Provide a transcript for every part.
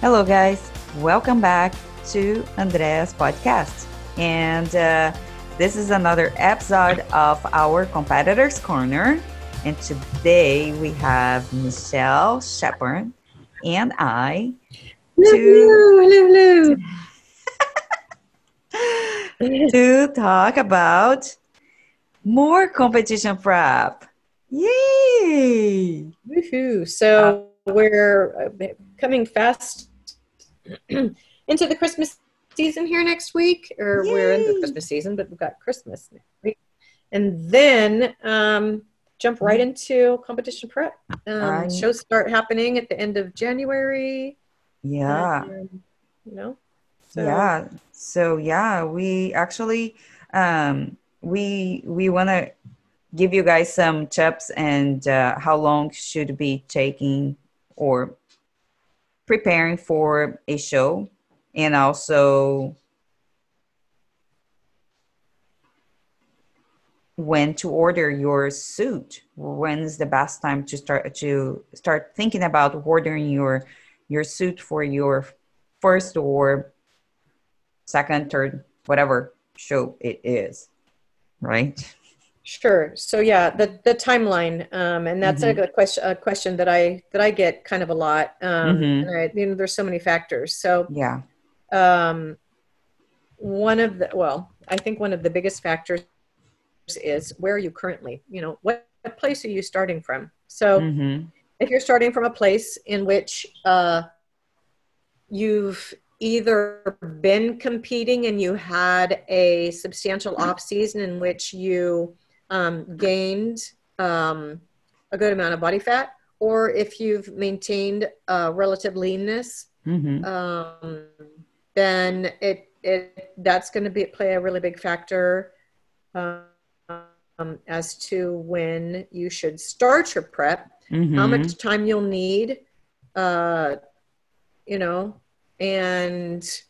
Hello, guys. Welcome back to Andrea's podcast. And uh, this is another episode of our Competitors Corner. And today we have Michelle Shepard and I. Hello, hello. to talk about more competition prep. Yay! Woohoo. So we're uh, coming fast into the Christmas season here next week, or we're in the Christmas season, but we've got Christmas next week. And then um, jump right into competition prep. Um, Right. Shows start happening at the end of January. Yeah. Um, you know? So, yeah so yeah we actually um we we want to give you guys some tips and uh, how long should be taking or preparing for a show and also when to order your suit when's the best time to start to start thinking about ordering your your suit for your first or second, third, whatever show it is, right? Sure. So yeah, the the timeline, um, and that's Mhm. a good question. A question that I that I get kind of a lot. Um, Mhm. and I, you know, there's so many factors. So Yeah. um, one of the well, I think one of the biggest factors is where are you currently? You know, what, what place are you starting from? So hmm if you're starting from a place in which uh, you've either been competing and you had a substantial off season in which you um, gained um, a good amount of body fat, or if you've maintained a relative leanness, hmm um, then it it that's going to be play a really big factor um, as to when you should start your prep hmm how much time you'll need uh you know and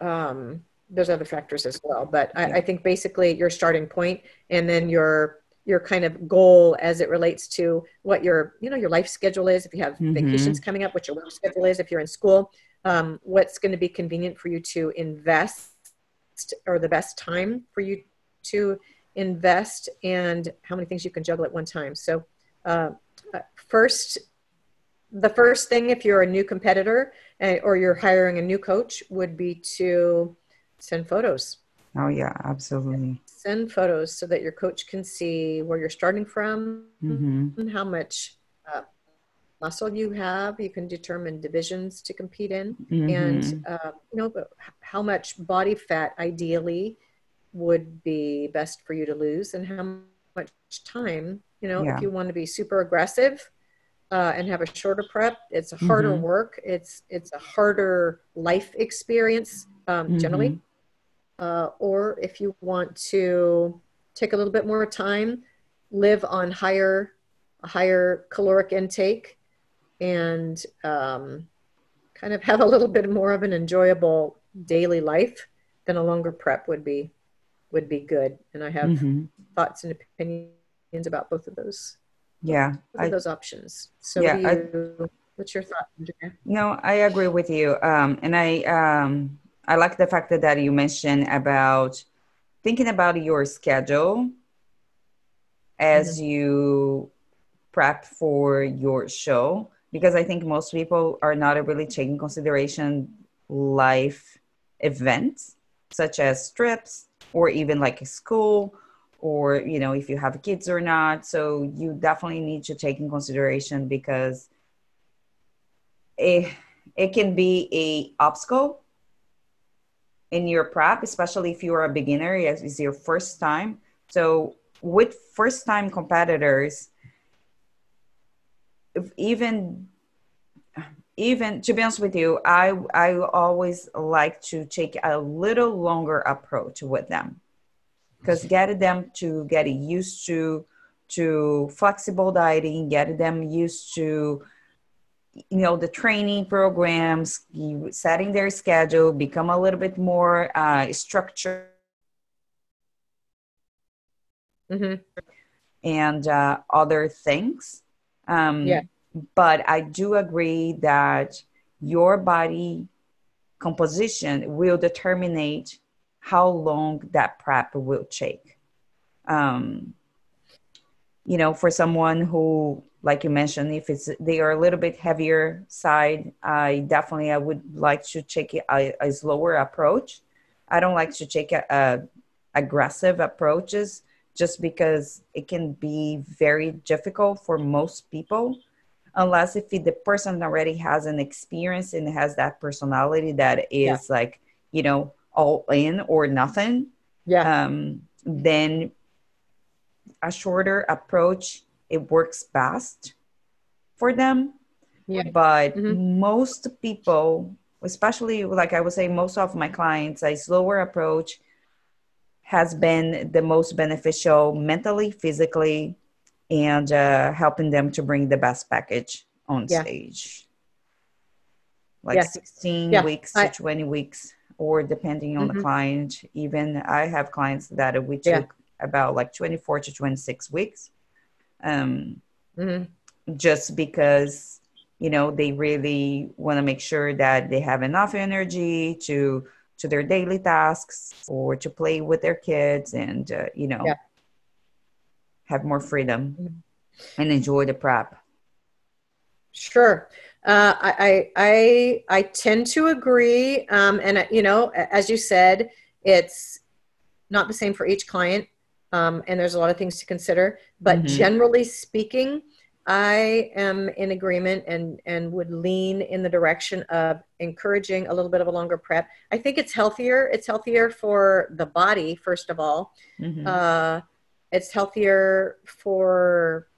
um there's other factors as well. But I, I think basically your starting point and then your your kind of goal as it relates to what your you know your life schedule is. If you have Mhm. vacations coming up what your work schedule is. If you're in school um, what's going to be convenient for you to invest or the best time for you to invest and how many things you can juggle at one time. So uh, uh, first the first thing if you're a new competitor uh, or you're hiring a new coach would be to send photos Oh yeah, absolutely. send photos so that your coach can see where you're starting from hmm and how much uh, muscle you have you can determine divisions to compete in Mm-hmm. and uh, you know how much body fat ideally would be best for you to lose and how much time you know Yeah. if you want to be super aggressive uh, and have a shorter prep it's a harder Mhm. work it's it's a harder life experience um, generally uh, or if you want to take a little bit more time live on higher a higher caloric intake and um, kind of have a little bit more of an enjoyable daily life then a longer prep would be would be good and i have hmm thoughts and opinions about both of those Yeah, both I, of those options so Yeah, you, what's your thought Andrea? no, I agree with you. Um, and I, um, I like the fact that, that you mentioned about thinking about your schedule as mm-hmm. you prep for your show because I think most people are not really taking consideration life events such as trips or even like school or you know if you have kids or not. So you definitely need to take in consideration because it, it can be a obstacle in your prep especially if you're a beginner yes, it's your first time. So with first time competitors even even to be honest with you i i always like to take a little longer approach with them. Because get them to get used to to flexible dieting get them used to you know the training programs you setting their schedule become a little bit more uh, structured hmm and uh, other things um, Yeah. but i do agree that your body composition will determine how long that prep will take. Um, you know, for someone who, like you mentioned, if it's they are a little bit heavier side, I definitely I would like to take a, a slower approach. I don't like to take a, a aggressive approaches just because it can be very difficult for most people unless if the person already has an experience and has that personality that is yeah. like you know all in or nothing yeah um, then a shorter approach it works best for them yeah. but mm-hmm. most people especially like i would say most of my clients a slower approach has been the most beneficial mentally physically and uh, helping them to bring the best package on yeah. stage like yeah. 16 yeah. weeks I, to 20 weeks or depending on mm-hmm. the client even i have clients that we took about like 24 to 26 weeks um, mm-hmm. just because you know they really want to make sure that they have enough energy to to their daily tasks or to play with their kids and uh, you know have more freedom mm-hmm. and enjoy the prep sure uh, I, I I tend to agree, um, and uh, you know, as you said, it's not the same for each client um, and there's a lot of things to consider. But mm-hmm. generally speaking, I am in agreement and and would lean in the direction of encouraging a little bit of a longer prep. I think it's healthier. It's healthier for the body, first of all. Mm-hmm. Uh, it's healthier for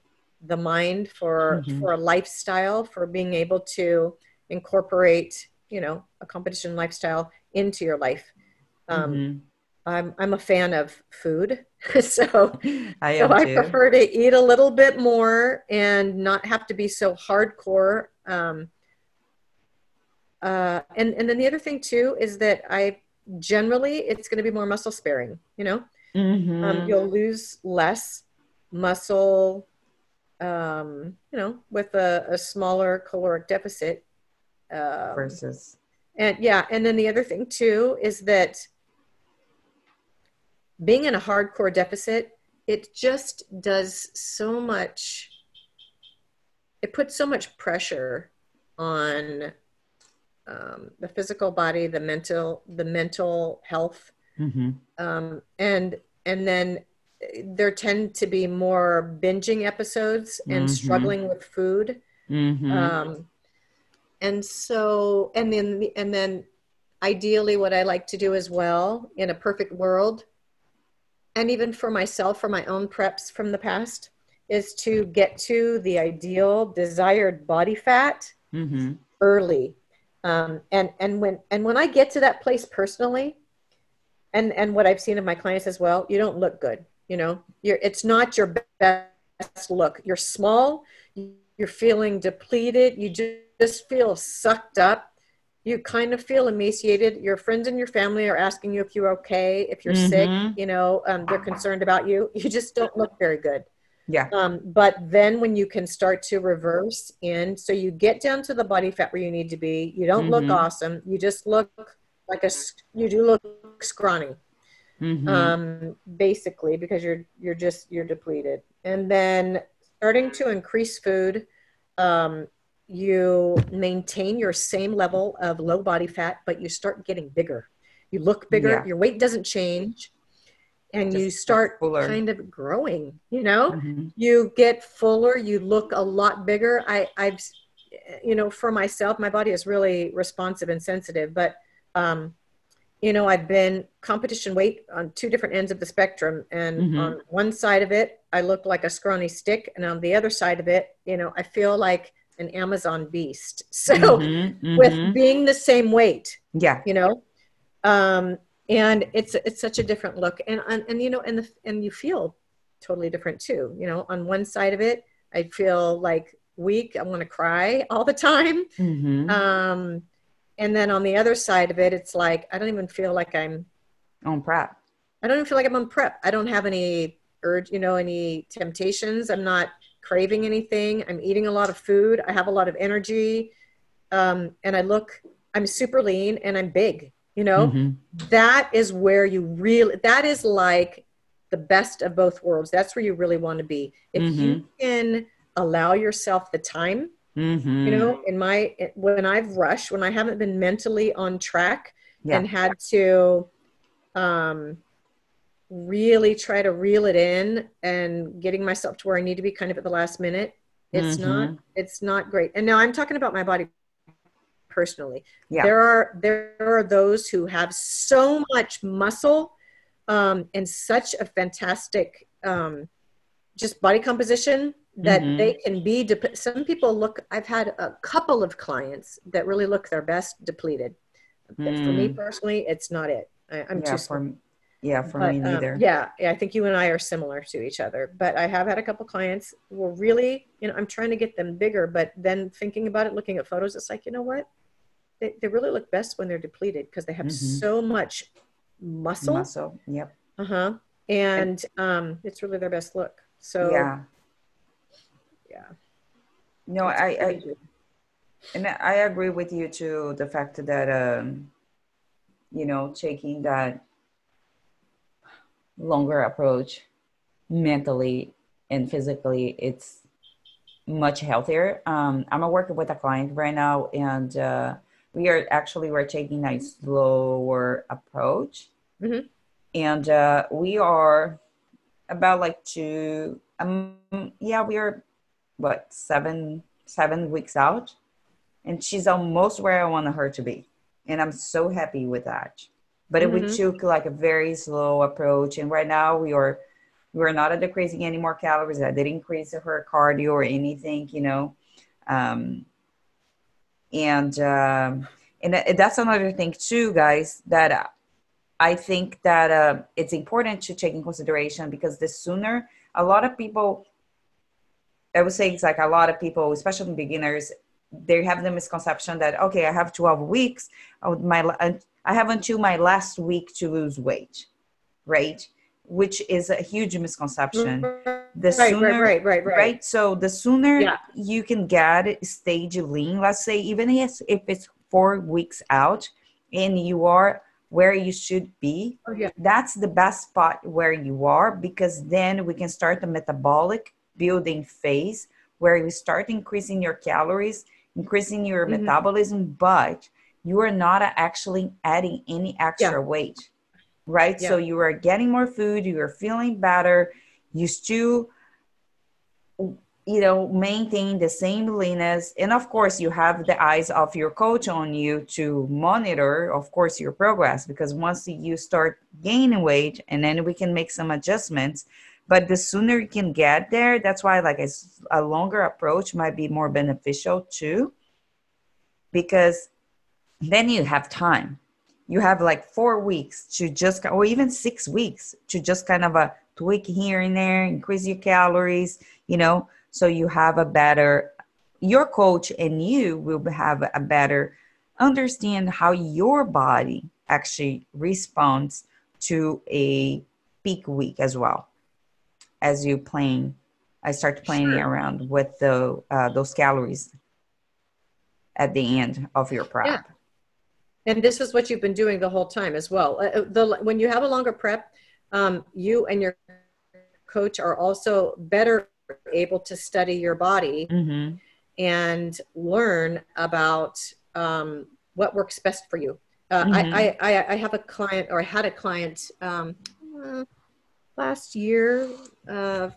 the mind, for mm-hmm. for a lifestyle, for being able to incorporate, you know, a competition lifestyle into your life. Um, mm-hmm. I'm I'm a fan of food, so I, so I prefer to eat a little bit more and not have to be so hardcore. Um, uh, and and then the other thing too is that I generally it's going to be more muscle sparing. You know, mm-hmm. um, you'll lose less muscle. Um, you know, with a, a smaller caloric deficit um, versus. And yeah, and then the other thing too is that being in a hardcore deficit, it just does so much, it puts so much pressure on um, the physical body, the mental, the mental health. Mm-hmm. Um, and, and then there tend to be more binging episodes and mm-hmm. struggling with food. Mm-hmm. Um, and so, and then, and then ideally what I like to do as well in a perfect world and even for myself, for my own preps from the past, is to get to the ideal desired body fat mm-hmm. early. Um, and and when and when I get to that place personally, and and what I've seen of my clients as well, you don't look good. You know, you're it's not your best look. You're small. You're feeling depleted. You just feel sucked up you kind of feel emaciated. Your friends and your family are asking you if you're okay, if you're mm-hmm. sick. You know, um, they're concerned about you. You just don't look very good. Yeah. Um, but then when you can start to reverse in, so you get down to the body fat where you need to be. You don't mm-hmm. look awesome. You just look like a. You do look scrawny. Mm-hmm. Um, basically, because you're you're just you're depleted, and then starting to increase food um, you maintain your same level of low body fat, but you start getting bigger. You look bigger, yeah. your weight doesn't change, and Just you start kind of growing. You know, mm-hmm. you get fuller, you look a lot bigger. I, I've, you know, for myself, my body is really responsive and sensitive, but, um, you know, I've been competition weight on two different ends of the spectrum. And mm-hmm. on one side of it, I look like a scrawny stick. And on the other side of it, you know, I feel like an Amazon beast. So mm-hmm, mm-hmm. with being the same weight, yeah, you know, um, and it's it's such a different look, and and, and you know, and the and you feel totally different too. You know, on one side of it, I feel like weak. I want to cry all the time. Mm-hmm. Um, and then on the other side of it, it's like I don't even feel like I'm on prep. I don't even feel like I'm on prep. I don't have any urge, you know, any temptations. I'm not craving anything. I'm eating a lot of food. I have a lot of energy. um, and I look, I'm super lean and I'm big, you know, Mhm. that is where you really, that is like the best of both worlds. That's where you really want to be. If you can allow yourself the time, Mhm. you know, in my, when I've rushed, when I haven't been mentally on track Yeah. and had to, um, really try to reel it in and getting myself to where I need to be kind of at the last minute. It's not Mhm. it's not great. And now I'm talking about my body personally. Yeah. There are there are those who have so much muscle um, and such a fantastic um, just body composition that Mhm. they can be dep- some people look I've had a couple of clients that really look their best depleted. But For me Mm. personally, it's not it. I, I'm yeah, too for yeah, for but, me um, yeah, yeah, I think you and I are similar to each other. But I have had a couple clients who were really, you know, I'm trying to get them bigger, but then thinking about it, looking at photos, it's like, you know what? They, they really look best when they're depleted because they have Mhm. so much muscle. Muscle. Yep. Uh huh. And um, it's really their best look. So yeah. yeah. No, I, I and I agree with you too. The fact that um, you know, taking that longer approach mentally and physically, it's much healthier. Um, I'm working with a client right now, and uh, we are actually we're taking a slower approach, Mhm. and uh, we are about like two. Um, yeah, we are what seven seven weeks out, and she's almost where I want her to be, and I'm so happy with that. But we Mhm. took like a very slow approach, and right now we are we're not decreasing any more calories. I didn't increase her cardio or anything, you know. Um, and um, and that's another thing too, guys. That uh, I think that uh, it's important to take in consideration because the sooner a lot of people, I would say it's like a lot of people, especially beginners, they have the misconception that okay, I have twelve weeks. Of my I have until my last week to lose weight, right? Which is a huge misconception. The right, sooner, right, right, right, right, right? So the sooner Yeah. you can get stage lean, let's say, even if, it's four weeks out and you are where you should be, Oh, yeah. that's the best spot where you are because then we can start the metabolic building phase where you start increasing your calories, increasing your Mhm. metabolism, but you are not actually adding any extra weight, right? So you are getting more food, you are feeling better, you still you know maintain the same leanness. And of course you have the eyes of your coach on you to monitor of course your progress because once you start gaining weight and then we can make some adjustments. But the sooner you can get there that's why like a longer approach might be more beneficial too because then you have time you have like four weeks to just or even six weeks to just kind of a tweak here and there increase your calories you know so you have a better your coach and you will have a better understand how your body actually responds to a peak week as well as you playing i start playing Sure. around with the uh, those calories at the end of your prep Yeah. And this is what you've been doing the whole time as well. Uh, uh, the, when you have a longer prep, um, you and your coach are also better able to study your body mm-hmm. and learn about um, what works best for you. Uh, Mhm. I, I, I, I have a client, or I had a client um, uh, last year, uh,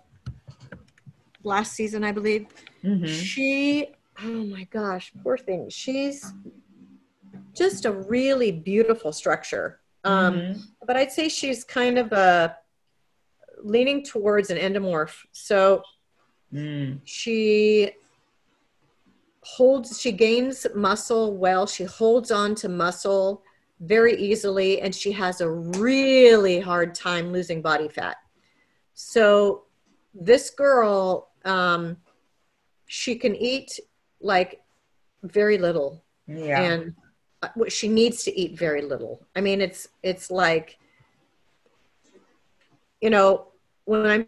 last season, I believe. Mm-hmm. She, oh my gosh, poor thing. She's just a really beautiful structure. Um, Mhm. But I'd say she's kind of a leaning towards an endomorph. So Mm. she holds, she gains muscle well. She holds on to muscle very easily, and she has a really hard time losing body fat. So this girl, um, she can eat like very little yeah and uh, she needs to eat very little i mean it's it's like you know when i'm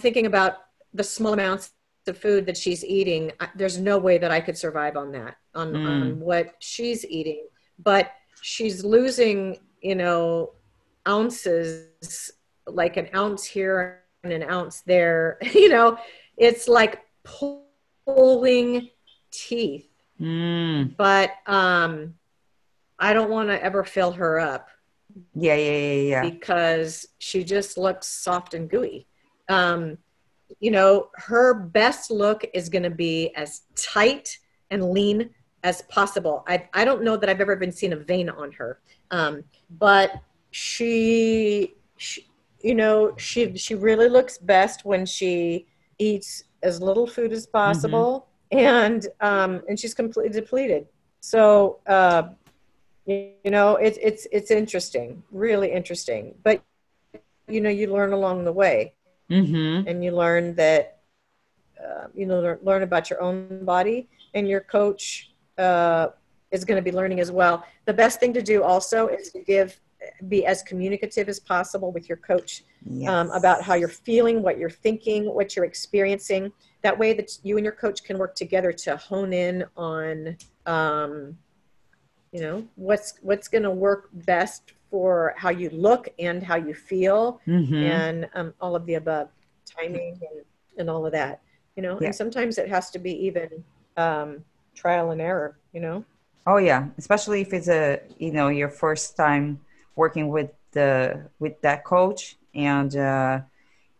thinking about the small amounts of food that she's eating, I, there's no way that I could survive on that, on, Mm. on what she's eating. But she's losing, you know, ounces, like an ounce here and an ounce there. you know, it's like pulling teeth. Mm. But um, I don't want to ever fill her up Yeah, yeah, yeah, yeah. because she just looks soft and gooey. Um, you know, her best look is going to be as tight and lean as possible. I, I don't know that I've ever been seen a vein on her, um, but she, she, you know, she she really looks best when she eats as little food as possible, and um, and she's completely depleted. So. Uh, you know it's it's it's interesting really interesting. But you know you learn along the way. Mm-hmm. and you learn that uh, you know learn, learn about your own body. And your coach uh, is going to be learning as well. The best thing to do also is to give be as communicative as possible with your coach Yes. um, about how you're feeling what you're thinking what you're experiencing. That way that you and your coach can work together to hone in on um, you know what's what's going to work best for how you look and how you feel Mhm. and um, all of the above timing and, and all of that you know Yeah. and sometimes it has to be even um, trial and error you know Oh yeah, especially if it's a you know your first time working with the with that coach, and uh,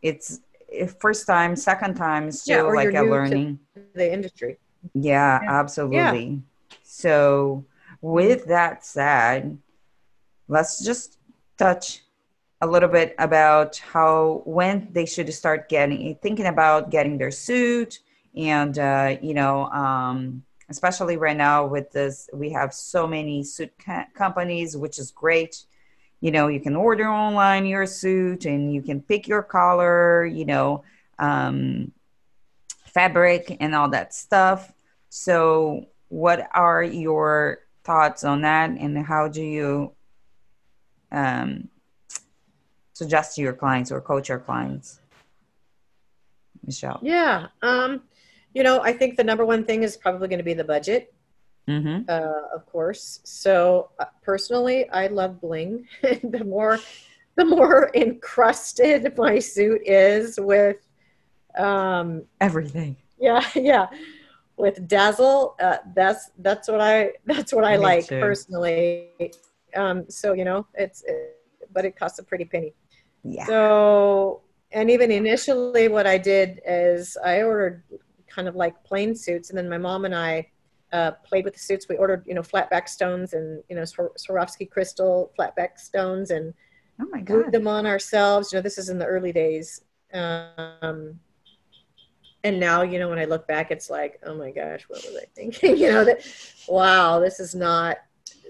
it's if first time, second time, is Yeah, still like a learning. the industry Yeah, Yeah. absolutely. So, with that said, let's just touch a little bit about how when they should start getting thinking about getting their suit, and uh, you know, um, especially right now with this, we have so many suit companies, which is great. You know, you can order online your suit, and you can pick your color. You know. Um, fabric and all that stuff. So, what are your thoughts on that, and how do you um, suggest to your clients or coach your clients, Michelle? yeah um, you know i think the number one thing is probably going to be the budget Mm-hmm. uh, of course. So uh, personally, I love bling. the more, the more encrusted my suit is with, um, Everything. yeah, yeah, with dazzle. Uh, that's that's what I that's what I Me like too. personally. Um, so you know, it's it, but it costs a pretty penny. Yeah. So, and even initially, what I did is I ordered kind of like plain suits, and then my mom and I uh, played with the suits. We ordered, you know, flatback stones and you know Swar- Swarovski crystal flatback stones, and oh my glued them on ourselves. You know, this is in the early days. Um, and now, you know, when I look back, it's like, oh my gosh, what was I thinking? you know, that wow, this is not,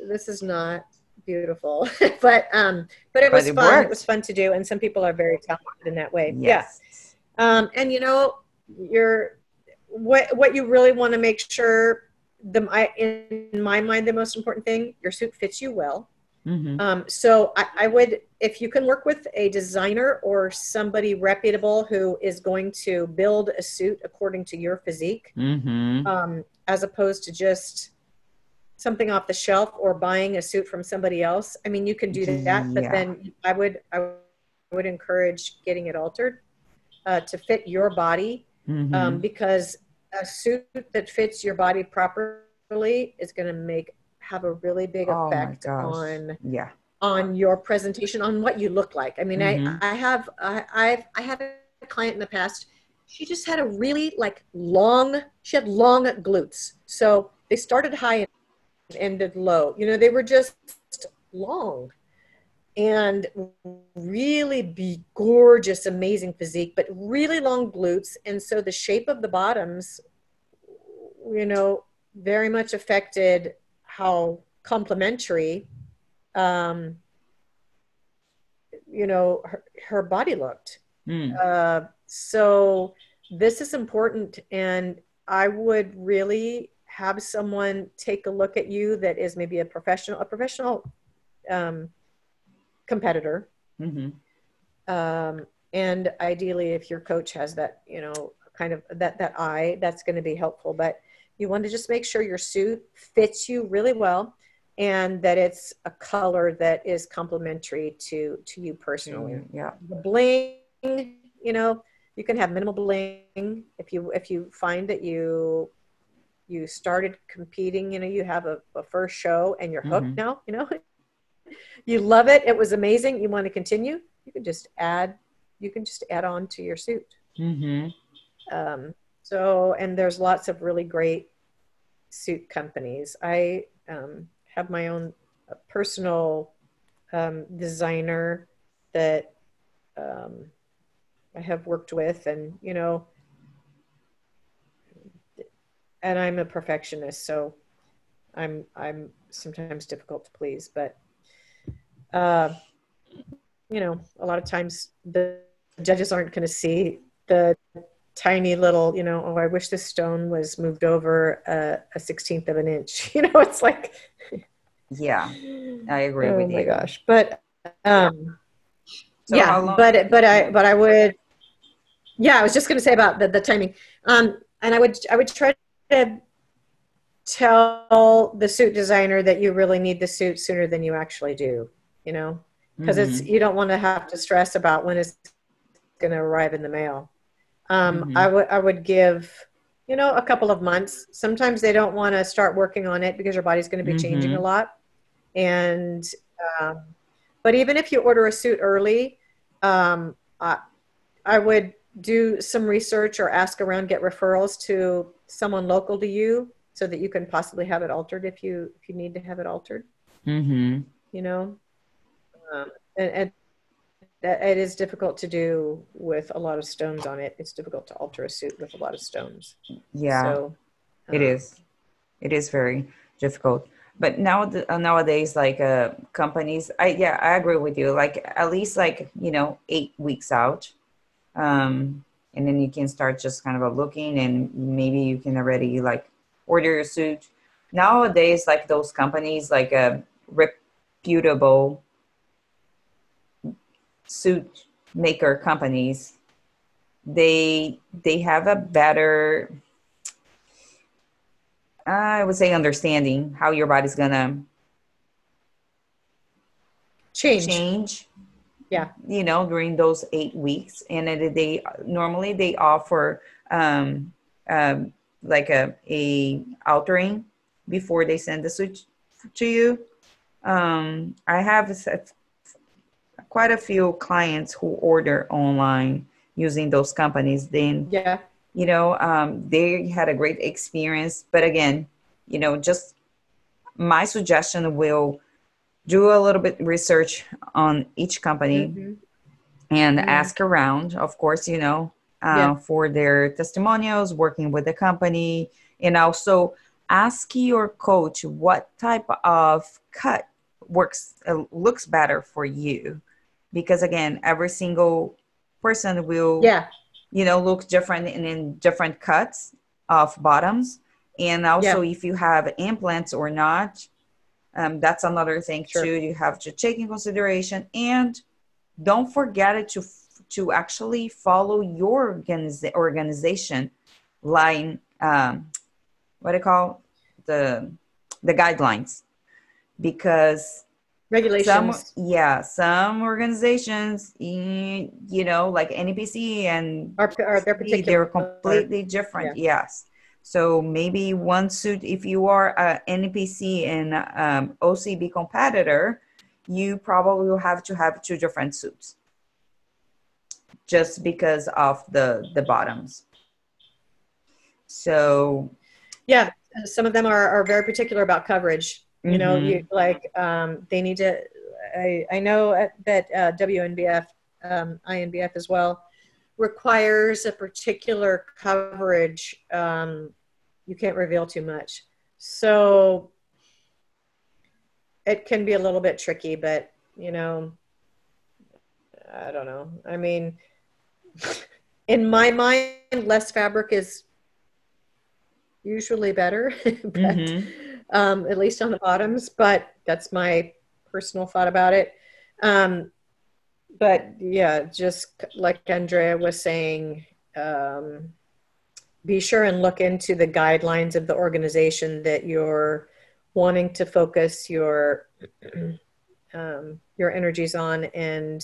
this is not beautiful. but um, but it But was it fun. worked. It was fun to do, and some people are very talented in that way. Yeah. Yes. Um, and you know, you're what what you really want to make sure the I, in my mind the most important thing your suit fits you well. Mm-hmm. Um, so I, I would if you can work with a designer or somebody reputable who is going to build a suit according to your physique, Mm-hmm. um, as opposed to just something off the shelf or buying a suit from somebody else. I mean, you can do that, but Yeah. then I would I would encourage getting it altered uh, to fit your body Mm-hmm. um, because a suit that fits your body properly is going to make have a really big Oh effect on yeah. on your presentation on what you look like. I mean, Mhm. I I have I I've I had a client in the past. She just had a really like long. She had long glutes, so they started high and ended low. You know, they were just long and really be gorgeous, amazing physique, but really long glutes, and so the shape of the bottoms, you know, very much affected how complementary um, you know her, her body looked Mm. uh, so this is important and i would really have someone take a look at you that is maybe a professional a professional um, competitor Mm-hmm. um, and ideally if your coach has that you know kind of that that eye that's going to be helpful but you want to just make sure your suit fits you really well and that it's a color that is complementary to to you personally Mm, yeah. the bling you know you can have minimal bling if you if you find that you you started competing you know you have a, a first show and you're hooked Mhm. now you know you love it it was amazing you want to continue you can just add you can just add on to your suit Mm-hmm. um, so and there's lots of really great suit companies. I um, have my own uh, personal um, designer that um, i have worked with and you know and i'm a perfectionist so i'm i'm sometimes difficult to please but uh, you know a lot of times the judges aren't going to see the tiny little, you know, oh, I wish this stone was moved over a, a sixteenth of an inch. You know, it's like, Yeah, I agree oh with my gosh. But um, So yeah, but but I but I would, yeah, I was just going to say about the the timing. Um, and I would I would try to tell the suit designer that you really need the suit sooner than you actually do. You know, because it's Mhm. you don't want to have to stress about when it's going to arrive in the mail. Um, Mhm. I would I would give you know a couple of months. Sometimes they don't want to start working on it because your body's going to be changing a lot. And um, but even if you order a suit early, um, I, I would do some research or ask around, get referrals to someone local to you, so that you can possibly have it altered if you if you need to have it altered Mhm. you know um, and, and that it is difficult to do with a lot of stones on it it's difficult to alter a suit with a lot of stones Yeah. so It uh, is. It is very difficult. But now uh, nowadays, like uh, companies, I yeah, I agree with you. Like at least like you know eight weeks out, um, and then you can start just kind of a looking, and maybe you can already like order your suit. Nowadays, like those companies, like a reputable suit maker companies, they they have a better I would say understanding how your body's gonna change, change. Yeah. You know, during those eight weeks, and they normally they offer um, um, like a a altering before they send the suit to you. Um, I have quite a few clients who order online using those companies. Then yeah you know um, they had a great experience but again you know just my suggestion will do a little bit research on each company Mhm. and Mhm. ask around of course you know uh, Yeah. for their testimonials working with the company and also ask your coach what type of cut works uh, looks better for you because again every single person will yeah. you know look different and in different cuts of bottoms. And also if you have implants or not um, that's another thing Sure. too. You have to take in consideration. And don't forget it to to actually follow your organiza- organization line um, what do you call the the guidelines. Because regulations. Some yeah some organizations you know like npc and are, are they're particular. they're completely different yes. So maybe one suit if you are a npc and um, ocb competitor you probably will have to have two different suits. Just because of the the bottoms. So yeah some of them are, are very particular about coverage you know Mhm. you like um, they need to i, I know that uh, wnbf um, inbf as well requires a particular coverage um, you can't reveal too much so it can be a little bit tricky but you know i don't know i mean in my mind less fabric is usually better but Mhm. Um, at least on the bottoms but that's my personal thought about it. Um, but yeah just like andrea was saying um, be sure and look into the guidelines of the organization that you're wanting to focus your um, your energies on and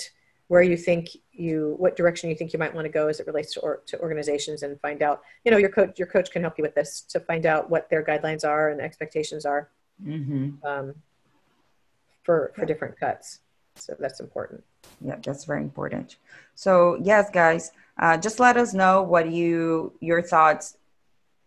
where you think you what direction you think you might want to go as it relates to, or, to organizations and find out you know your coach your coach can help you with this to find out what their guidelines are and expectations are mm-hmm. um, for for different cuts. So that's important. Yeah that's very important. So yes guys uh, just let us know what you your thoughts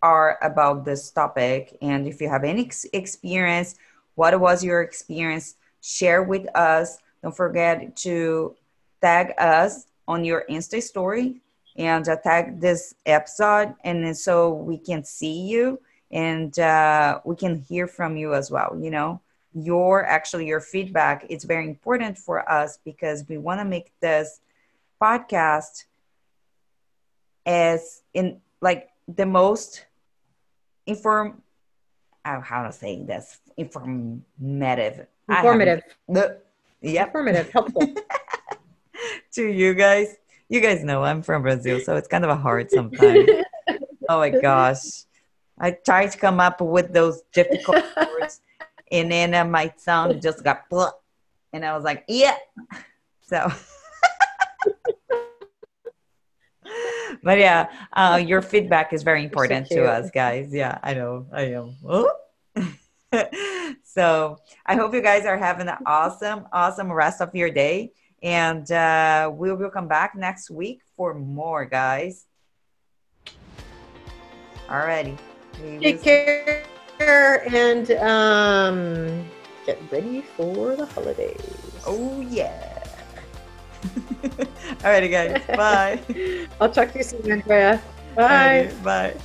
are about this topic. And if you have any ex- experience what was your experience? Share with us. Don't forget to tag us on your insta story and uh, tag this episode and so we can see you and uh, we can hear from you as well you know? Your actually your feedback is very important for us because we want to make this podcast as in like the most inform oh, how to say this informative. Informative. the yeah informative. Helpful to you guys you guys know i'm from brazil so it's kind of a hard sometimes oh my gosh i tried to come up with those difficult words and then uh, my tongue just got blah, and i was like yeah so but yeah, uh, your feedback is very important so to us, guys. Yeah, I know. I am. so I hope you guys are having an awesome, awesome rest of your day. And uh, we will come back next week for more, guys. Alrighty. Take care and um, get ready for the holidays. Oh, yeah. Alrighty, guys. Bye. I'll talk to you soon, Andrea. Bye. Alrighty, bye.